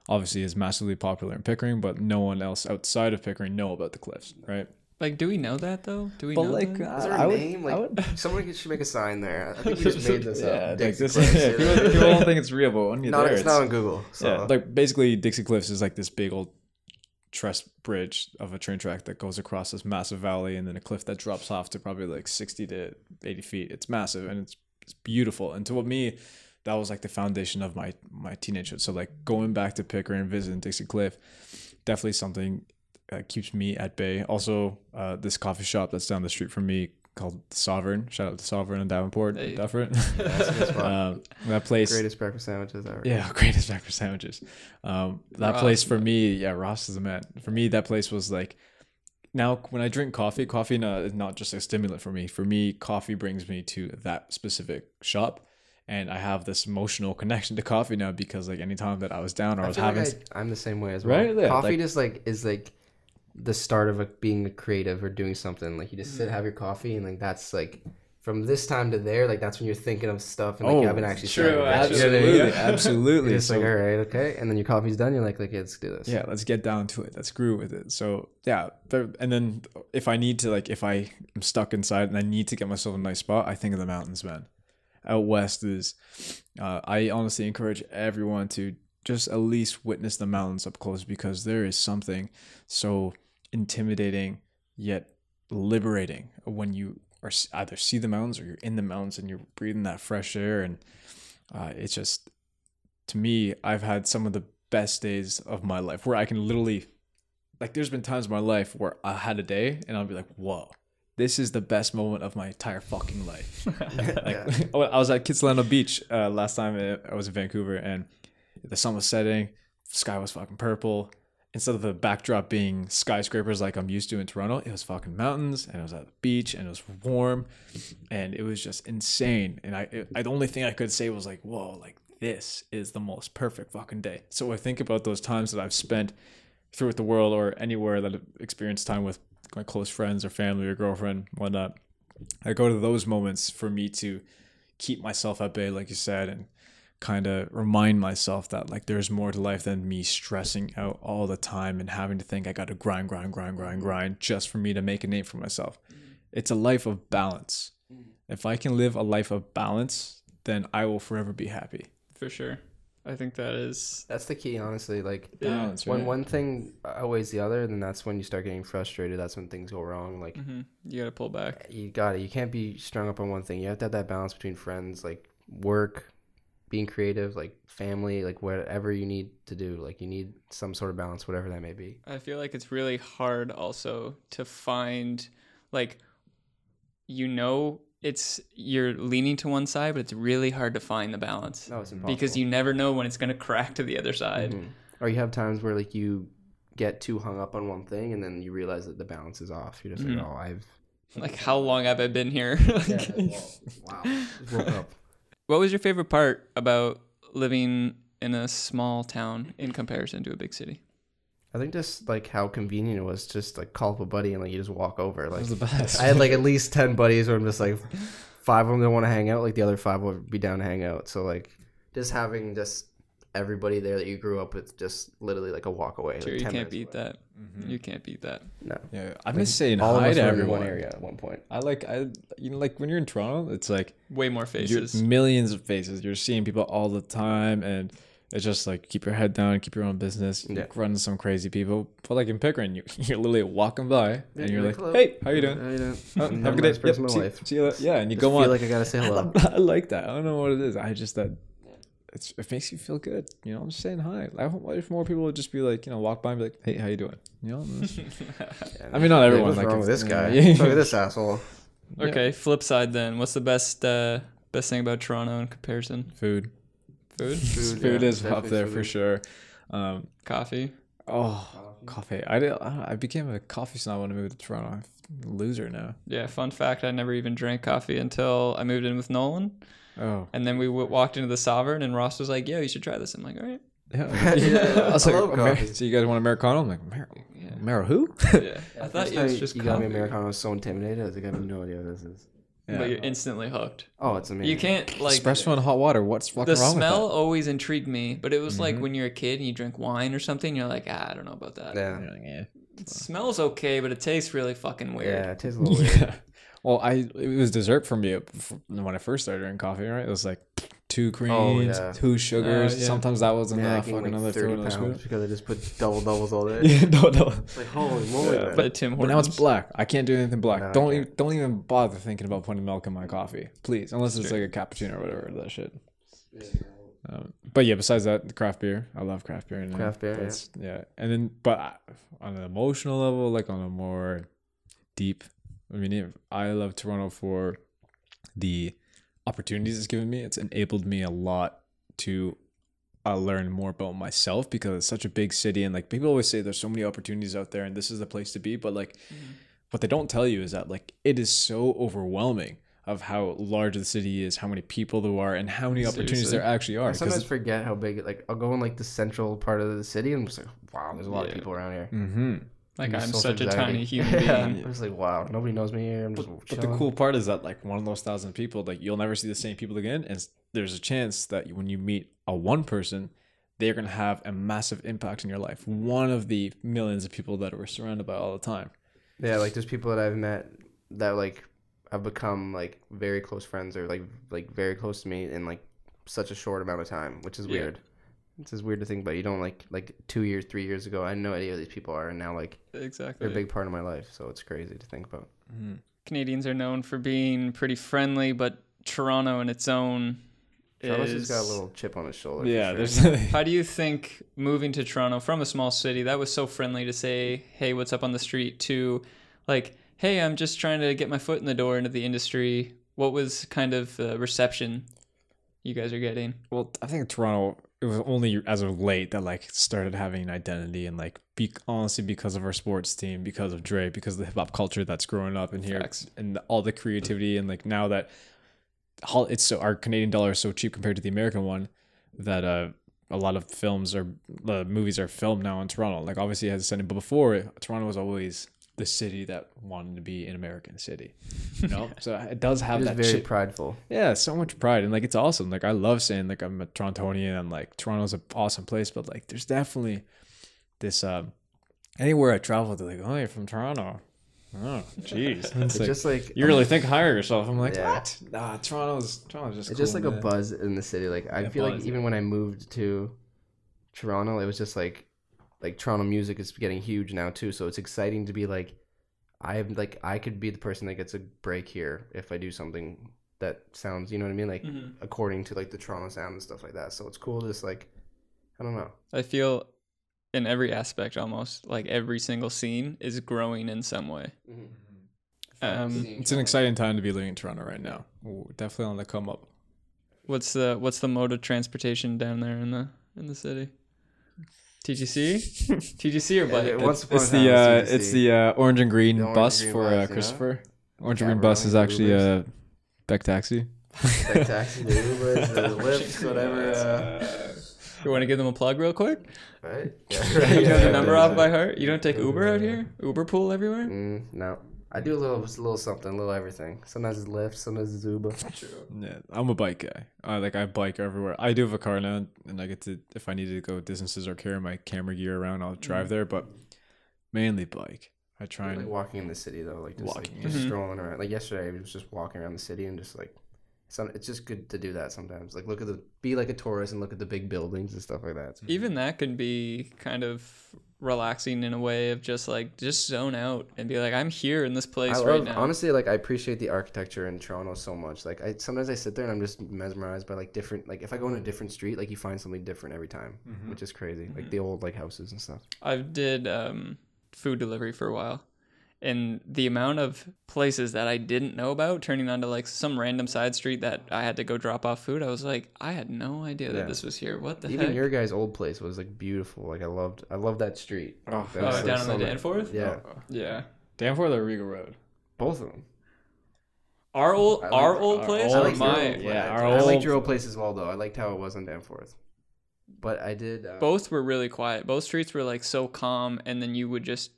obviously is massively popular in Pickering, but no one else outside of Pickering know about the cliffs, right? like do we know that though do we But know like, that? uh, Is there a I name? I Like would- someone should make a sign there. I think we just made this yeah, up. like Dixie this, Cliffs, yeah, people, people don't think it's real, but when you're Not, there, it's not on Google. So yeah, like basically Dixie Cliffs is like this big old truss bridge of a train track that goes across this massive valley and then a cliff that drops off to probably like 60 to 80 feet. It's massive and it's, it's beautiful. And to what me, that was like the foundation of my my teenagehood. So like going back to Pickering and visiting Dixie Cliff, definitely something that keeps me at bay. Also, uh, this coffee shop that's down the street from me called Sovereign. Shout out to Sovereign in Davenport, Hey. Dufferin. That's a good spot. um, that place. greatest breakfast sandwiches ever. Yeah, greatest breakfast sandwiches. Um, that Ross, place for me, yeah, Ross is the man. For me, that place was like. Now, when I drink coffee, coffee no, is not just a stimulant for me. For me, coffee brings me to that specific shop, and I have this emotional connection to coffee now because, like, anytime that I was down or I I was having, like I, I'm the same way as well. Right? Yeah, Coffee like- just like is like the start of like being a creative or doing something. Like you just sit, have your coffee, and like that's like from this time to there, like that's when you're thinking of stuff and like you haven't actually true, started actually. You know I mean? absolutely, absolutely. You're like, all right, okay, and then your coffee's done. You're like, okay, let's do this. yeah let's get down to it let's groove with it so yeah there, and then if i need to like if i am stuck inside and i need to get myself a nice spot i think of the mountains man out west is uh, i honestly encourage everyone to just at least witness the mountains up close because there is something so intimidating yet liberating when you s- either see the mountains or you're in the mountains and you're breathing that fresh air and uh, it's just to me i've had some of the best days of my life where i can literally like there's been times in my life where i had a day and i'll be like whoa this is the best moment of my entire fucking life. Like oh, i was at kitsilano beach uh, last time I- i was in vancouver and the sun was setting sky was fucking purple instead of the backdrop being skyscrapers like i'm used to in toronto it was fucking mountains and it was at the beach and it was warm and it was just insane. And i it, I the only thing i could say was like whoa like this is the most perfect fucking day. So i think about those times that i've spent throughout the world or anywhere that i've experienced time with my close friends or family or girlfriend whatnot i go to those moments for me to keep myself at bay like you said and kind of remind myself that like there's more to life than me stressing out all the time and having to think I got to grind, grind, grind, grind, mm-hmm. grind just for me to make a name for myself. Mm-hmm. It's a life of balance. Mm-hmm. If I can live a life of balance, then I will forever be happy. For sure. I think that is. That's the key, honestly. Like Balance, when right? one thing outweighs the other, then that's when you start getting frustrated. That's when things go wrong. Like hmm You got to pull back. you got it. You can't be strung up on one thing. You have to have that balance between friends, like work, being creative, like family, like whatever you need to do. Like you need some sort of balance, whatever that may be. I feel like it's really hard also to find, like, you know, it's you're leaning to one side, but it's really hard to find the balance No, it's impossible. because you never know when it's going to crack to the other side. Mhm. or you have times where like you get too hung up on one thing, and then you realize that the balance is off. You're just Mhm. like, oh, I've Like, how long have I been here? Like, wow, woke up. What was your favorite part about living in a small town in comparison to a big city? I think just like how convenient it was, just like call up a buddy and like you just walk over. Like the best. I had like at least ten buddies where I'm just like five of them don't want to hang out, like the other five would be down to hang out. So like just having just everybody there that you grew up with, just literally like a walk away. Sure, like you can't beat away. that. Mm-hmm. You can't beat that. No, yeah, I miss saying all of hi to were in everyone. one area at one point. I like I you know like when you're in Toronto, it's like Way more you're faces. millions of faces. You're seeing people all the time, and it's just like keep your head down, keep your own business, Yeah. run into some crazy people. But like in Pickering, you, you're literally walking by, and you're like, hello. "Hey, how you doing? How you doing? Oh, I'm have a good day. person Yep, my see, life. see you. Yeah, and you Just go feel on. like I gotta say hello. love- I like that. I don't know what it is. I just that it's it makes you feel good. You know, I'm just saying hi. I hope if more people would just be like, you know, walk by and be like, "Hey, how you doing?" You know. I mean, not Like, everyone. What's like wrong with this guy? yeah. Look at this asshole. Okay, flip side then. What's the best uh, best thing about Toronto in comparison? Food. Food, Food, Food yeah, is up definitely there for sure. Um, coffee. oh, coffee. I did. I I became a coffee snob when I moved to Toronto. I'm a loser now. Yeah, fun fact: I never even drank coffee until I moved in with Nolan, Oh, and then we w- walked into the Sovereign, and Ross was like, "Yo, you should try this." I'm like, "All right." yeah. Yeah, I was I like, love Amer- coffee. so you guys want Americano? I'm like, Amer- Yeah. Amero who? Yeah, I thought First it was just you got me Americano. I was so intimidated. I was like, I have no idea what this is. but you're instantly hooked. Oh, it's amazing. You can't like espresso and hot water. What's fucking wrong? the wrong smell with always intrigued me, but it was like Mhm. when you're a kid and you drink wine or something, you're like, ah, I don't know about that. Yeah. that? Yeah. It smells okay, but it tastes really fucking weird. Yeah, it tastes a little weird. Yeah. Well, I it was dessert for me when I first started drinking coffee. Right, it was like two creams, yeah. two sugars. Uh, yeah. Sometimes that was Yeah, enough. gained fucking like another 30 throw another pounds because I just put double doubles all day. Yeah, no, no. It's like, holy moly, Yeah. But Tim But now it's black. I can't do anything black. No, don't even, don't even bother thinking about putting milk in my coffee, please. Unless it's like a cappuccino or whatever that shit. Um, but yeah, besides that, the craft beer. I love craft beer. and Craft beer, yeah. yeah. And then, but on an emotional level, like on a more deep, I mean, I love Toronto for the opportunities it's given me. It's enabled me a lot to uh, learn more about myself because it's such a big city and like people always say there's so many opportunities out there and this is the place to be but like what they don't tell you is that like it is so overwhelming of how large the city is how many people there are and how many opportunities there actually are I sometimes forget how big. Like I'll go in like the central part of the city and I'm just like, wow, there's a lot of people around here. Mhm. Like I'm social such a tiny human yeah. being. I was like, wow, nobody knows me here. I'm just But, but the cool part is that like one of those thousand people, like you'll never see the same people again, and there's a chance that when you meet a one person, they're gonna have a massive impact in your life. One of the millions of people that we're surrounded by all the time. Yeah, like there's people that I've met that like have become like very close friends or like like very close to me in like such a short amount of time, which is Yeah. weird. It's just weird to think about. You don't like like two years, three years ago, I had no idea who these people are, and now like Exactly. they're a big part of my life. So it's crazy to think about. Mm-hmm. Canadians are known for being pretty friendly, but Toronto in its own Travis is. got a little chip on his shoulder. Yeah, sure. there's How do you think moving to Toronto from a small city that was so friendly to say, "Hey, what's up on the street?" to like, "Hey, I'm just trying to get my foot in the door into the industry." What was kind of the reception you guys are getting? well, I think Toronto. It was only as of late that like started having an identity and like be honestly because of our sports team, because of Dre, because of the hip hop culture that's growing up in here, Facts. and all the creativity and like now that it's so our Canadian dollar is so cheap compared to the American one that uh a lot of films are uh, movies are filmed now in Toronto. Like obviously it has a setting, but before Toronto was always the city that wanted to be an American city. You know, so it does have It that very shit- prideful. yeah, so much pride and like it's awesome. Like I love saying like I'm a Torontonian and like Toronto's an awesome place, but like there's definitely this um anywhere I travel they're like, Oh, you're from Toronto. Oh, jeez. It's like, just like you really think higher yourself. I'm like, Yeah. what? Nah, Toronto's Toronto's just it's just cool, like a buzz in the city. Like I Yeah, feel like even when I moved to Toronto, it was just like like Toronto music is getting huge now too. So it's exciting to be like I have like I could be the person that gets a break here if I do something that sounds you know what I mean like Mhm. according to like the Toronto sound and stuff like that. So it's cool to just like I don't know. I feel in every aspect almost like every single scene is growing in some way. Um, It's an exciting time to be living in Toronto right now. Ooh, definitely on the come up. What's the what's the mode of transportation down there in the in the city? TTC, TTC or Yeah, bike? it- once upon It's a time the it uh, TTC. it's the uh, orange and green The orange bus and green for bus, uh, yeah. Christopher. Orange and green bus we're is actually a uh, Beck Taxi. Like taxi, the Ubers, the Lyfts, whatever. Uh, You want to give them a plug real quick? right? you Yeah, know the number off by heart. You don't take Uber out here. Uber pool everywhere. Mm, no. I do a little, a little something, a little everything. Sometimes it's Lyft, sometimes it's Uber. Yeah, I'm a bike guy. I like I bike everywhere. I do have a car now, and I get to if I need to go distances or carry my camera gear around, I'll drive mm. there. But mainly bike. I try Like and walking in the city though, like just Walking, like just yeah. strolling around. Like yesterday, I was just walking around the city and just like, some. It's just good to do that sometimes. Like look at the, be like a tourist and look at the big buildings and stuff like that. Even that can be kind of relaxing in a way of just like just zone out and be like, I'm here in this place I right love, now. honestly, like I appreciate the architecture in Toronto so much. Like I sometimes I sit there and I'm just mesmerized by like different. Like if I go in a different street, like you find something different every time, Mm-hmm. which is crazy. Like the old like houses and stuff. I did um, food delivery for a while, and the amount of places that I didn't know about turning onto like some random side street that I had to go drop off food, I was like, I had no idea Yeah. that this was here. What the hell? Even heck? your guys' old place was like beautiful. Like I loved, I loved that street. Oh, That oh, was, like, down on the nice. Danforth. Yeah, Yeah. Danforth or Regal Road. both of them. Our old I our like- old our place old- I or liked my old yeah, our I liked old- your old place as well, though. I liked how it was on Danforth. But I did. Uh, both were really quiet. Both streets were like so calm, and then you would just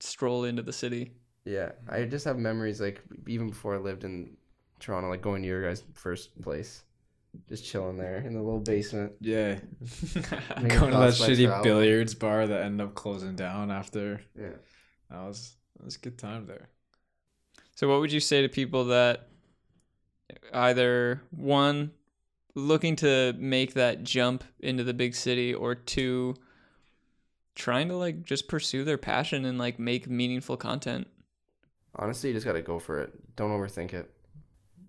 stroll into the city. Yeah, I just have memories like even before I lived in Toronto, like going to your guys' first place, just chilling there in the little basement. Yeah, Making going to that shitty travel. billiards bar that ended up closing down after. Yeah. That was that was a good time there. So, what would you say to people that either one looking to make that jump into the big city, or two trying to like just pursue their passion and like make meaningful content? Honestly, you just gotta go for it. Don't overthink it.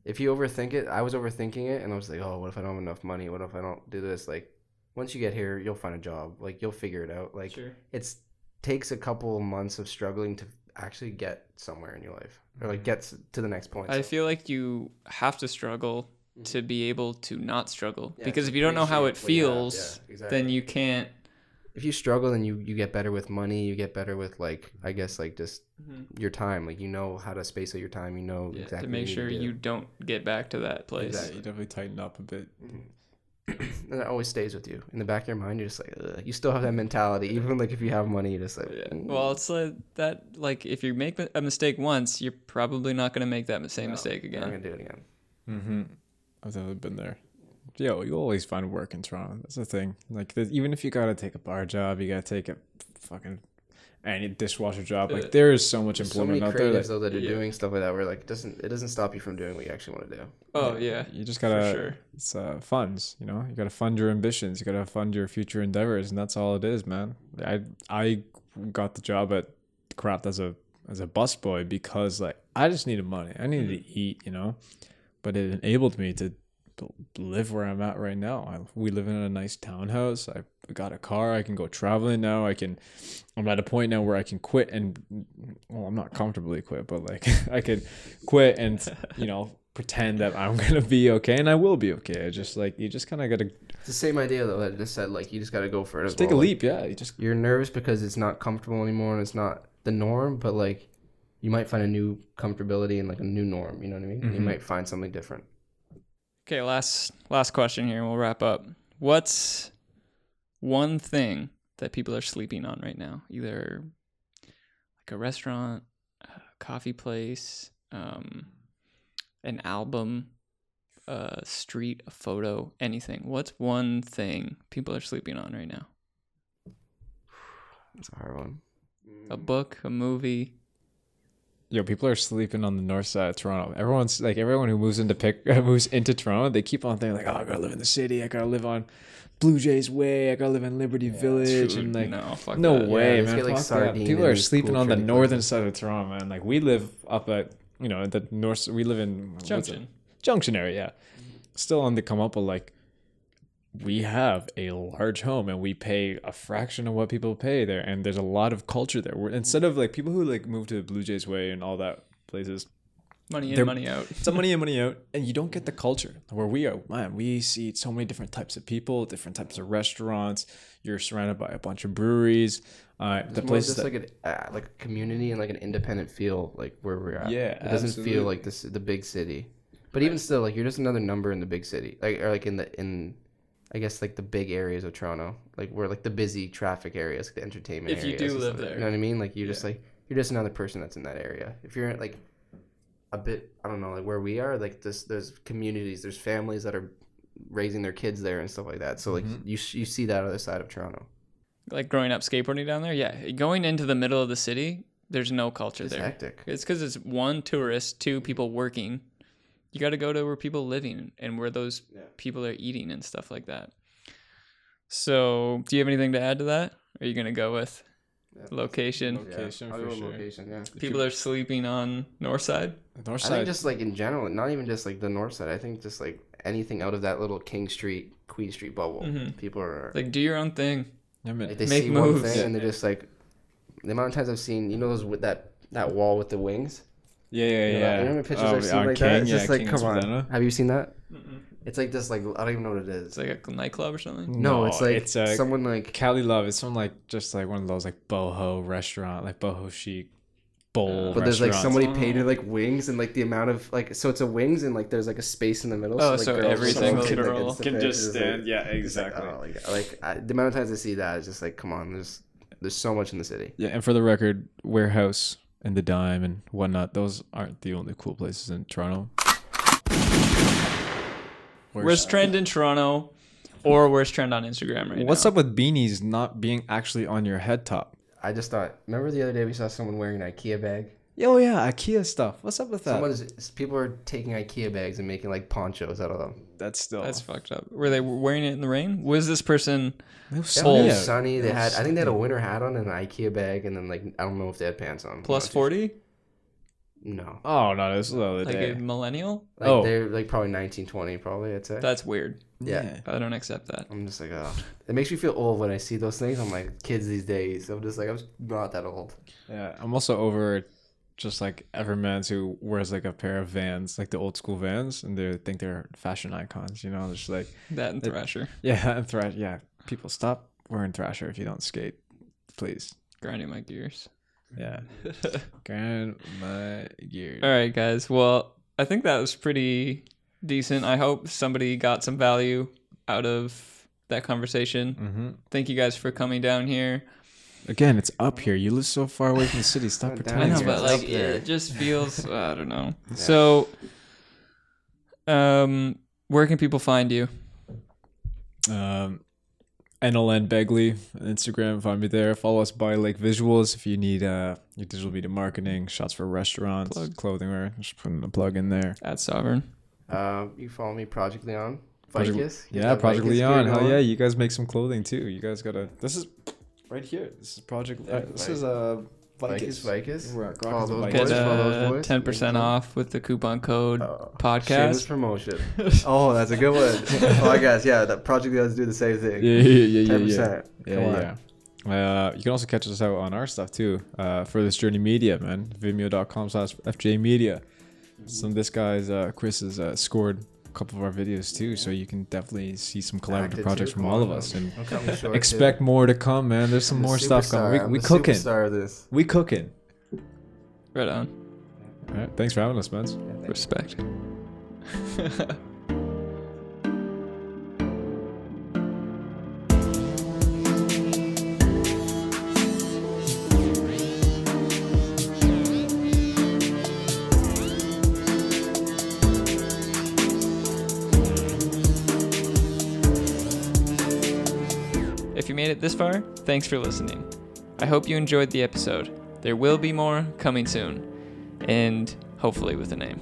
If you overthink it, I was overthinking it, and I was like, "Oh, what if I don't have enough money? What if I don't do this?" Like, once you get here, you'll find a job. Like, you'll figure it out. Like, it's takes a couple months of struggling to actually get somewhere in your life, or like mm-hmm. get s- to the next point. I feel like you have to struggle to mm-hmm. be able to not struggle Yeah, because if you don't know how it feels, Yeah, exactly. then you can't. If you struggle then you you get better with money you get better with like i guess like just your time like you know how to space out your time you know Yeah, exactly to what make need sure do. you don't get back to that place. Yeah, you definitely tighten up a bit. Mhm. and it always stays with you in the back of your mind. You're just like, Ugh. you still have that mentality, even like if you have money, you're just like, Yeah. "Mm." Well, it's like that. Like if you make a mistake once, you're probably not going to make that same No, mistake I'm again. gonna do it again. Mm-hmm. I've definitely been there. Yo, you always find work in Toronto. That's the thing. Like, even if you gotta take a bar job, you gotta take a fucking any dishwasher job. Uh, Like, there is so much There's so employment out there. creatives That though that are Yeah. doing stuff like that where like it doesn't it doesn't stop you from doing what you actually want to do. Oh yeah, you just gotta. sure. It's uh, funds. You know, you gotta fund your ambitions. You gotta fund your future endeavors, and that's all it is, man. I I got the job at Craft as a as a busboy because like I just needed money. I needed Mm-hmm. to eat. You know, but it enabled me to b- live where I'm at right now. I, we live in a nice townhouse. I got a car. I can go traveling now. I can. I'm at a point now where I can quit and well, I'm not comfortably quit, but like I could quit and you know pretend that I'm gonna be okay, and I will be okay. I just like you just kind of gotta It's the same idea though that I just said like you just got to go for it. As take a well. Like, leap. Yeah, you just You're nervous because it's not comfortable anymore and it's not the norm, but like you might find a new comfortability and like a new norm. You know what I mean? You Mhm. might find something different. Okay, last last question here, and we'll wrap up. What's one thing that people are sleeping on right now? Either like a restaurant, a coffee place, um, an album, a street, a photo, anything. What's one thing people are sleeping on right now? That's a hard one. A book, a movie. Yo, people are sleeping on the north side of Toronto. Everyone's like everyone who moves into pick moves into Toronto, they keep on thinking like, oh, I gotta live in the city. I gotta live on Blue Jays Way. I gotta live in Liberty Village, Dude, and like. no, fuck No that. way, let's man. like, Fuck that. People are sleeping cool on the northern side of Toronto, man. Like we live up at you know the north. We live in? Junction. Junction area, yeah. Still on the come up, but like we have a large home and we pay a fraction of what people pay there, and there's a lot of culture there. We're, instead of like people who like move to Blue Jays Way and all that places, Money in, They're- money out. some money in, money out, and you don't get the culture where we are. Man, we see so many different types of people, different types of restaurants. You're surrounded by a bunch of breweries. Uh, the It's more places just that, like a uh, like community and like an independent feel like where we're at. Yeah, it doesn't absolutely. feel like this the big city. But even still, like you're just another number in the big city, like or like in the in, I guess like the big areas of Toronto, like where like the busy traffic areas, like the entertainment. If you do live stuff like that. there. you know what I mean? Like you're just like you're just another person that's in that area. If you're like a bit, I don't know, like where we are, like this, there's communities, there's families that are raising their kids there and stuff like that. So like Mhm. you you see that other side of Toronto. Like growing up skateboarding down there, yeah. Going into the middle of the city, there's no culture It's there. hectic. It's because it's one tourist, two people working. You got to go to where people are living and where those Yeah. people are eating and stuff like that. So, do you have anything to add to that? Or are you gonna go with Yeah. location? Location I'll for sure. Location, yeah. People are sleeping on north side. north side. I think just like in general, not even just like the north side. I think just like anything out of that little King Street, Queen Street bubble. Mhm. People are Like, do your own thing. I mean, like they make see moves. one thing Yeah. and they're just like the amount of times I've seen you know those with that that wall with the wings. Yeah, yeah, You know, yeah. You remember pictures Oh, I've seen on like King, that? It's yeah, just like King come on. Spadina. Have you seen that? It's like this like I don't even know what it is. It's like a nightclub or something. no, it's like it's a someone like Cali Love. It's from like just like one of those like boho restaurant, like boho chic bowl. Oh. but there's like somebody Oh. painted like wings and like the amount of like so it's a wings and like there's like a space in the middle. Oh, like, so girls every will single like, the can fence, just it's like- stand. Yeah, It's like, exactly. oh, like, like I, the amount of times I see that, it's just like, come on, there's there's so much in the city. Yeah, and for the record, warehouse and the dime and whatnot, those aren't the only cool places in Toronto. Worst trend in Toronto, or worst trend on Instagram right now. What's now. up with beanies not being actually on your head top? I just thought, remember the other day we saw someone wearing an IKEA bag. Oh yeah, IKEA stuff. What's up with that? Someone's people are taking IKEA bags and making like ponchos out of them. That's still. That's fucked up. Were they wearing it in the rain? Was this person? it was Yeah, Sold. yeah. sunny. They It had, was I think they had a winter hat on and an IKEA bag, and then like I don't know if they had pants on. I'm Plus not too forty. No, Oh no, this was the other like day. a millennial. like Oh. they're like probably 19, 20 probably. I'd say. That's weird. yeah. I don't accept that. I'm just like, oh, it makes me feel old when I see those things. I'm like, kids these days. I'm just like, I'm not that old. Yeah, I'm also over just like every Evermans who wears like a pair of Vans, like the old school Vans, and they think they're fashion icons. You know, just like That and It- Thrasher yeah, and thrash. Yeah, people stop wearing Thrasher if you don't skate, please. grinding my gears. Yeah, grind my gears. All right, guys. Well, I think that was pretty decent. I hope somebody got some value out of that conversation. Mm-hmm. Thank you guys for coming down here. Again, it's up here. You live so far away from the city. Stop pretending. I know, here. but It's like up there. it just feels I don't know. So um where can people find you? Um, NLN Begley on Instagram. Find me there. Follow us by Lake Visuals if you need uh your digital media marketing, shots for restaurants, Plug. clothing wear. Just putting a plug in there. At Sovereign. Um, you follow me, Project Leon. Project- Vicus. He's Yeah, Project Vicus Leon. Hell yeah, you guys make some clothing too. You guys gotta. This is right here. This is Project. Uh, this Vic- is uh Vicus, Vicus. Vicus. We're Follow those Vicus. boys. Get follow those uh, boys. ten percent off with the coupon code Oh, podcast. Shameless promotion. oh, that's a good one. Podcast. Yeah, that Project does do the same thing. Yeah, yeah, yeah, yeah, Ten yeah. percent. Yeah, Come on. yeah. Uh, you can also catch us out on our stuff too. Uh, for this journey media, man. Vimeo.com slash FJ Media. Some of this guy's uh, Chris has uh, scored a couple of our videos too, so you can definitely see some collaborative Acted projects from all of us, and I'm short, expect too. more to come, man. There's some I'm more stuff coming. We, we cooking. This. We cooking. Right on. All right, thanks for having us, man. Respect. it this far, thanks for listening. I hope you enjoyed the episode. There will be more coming soon, and hopefully with a name.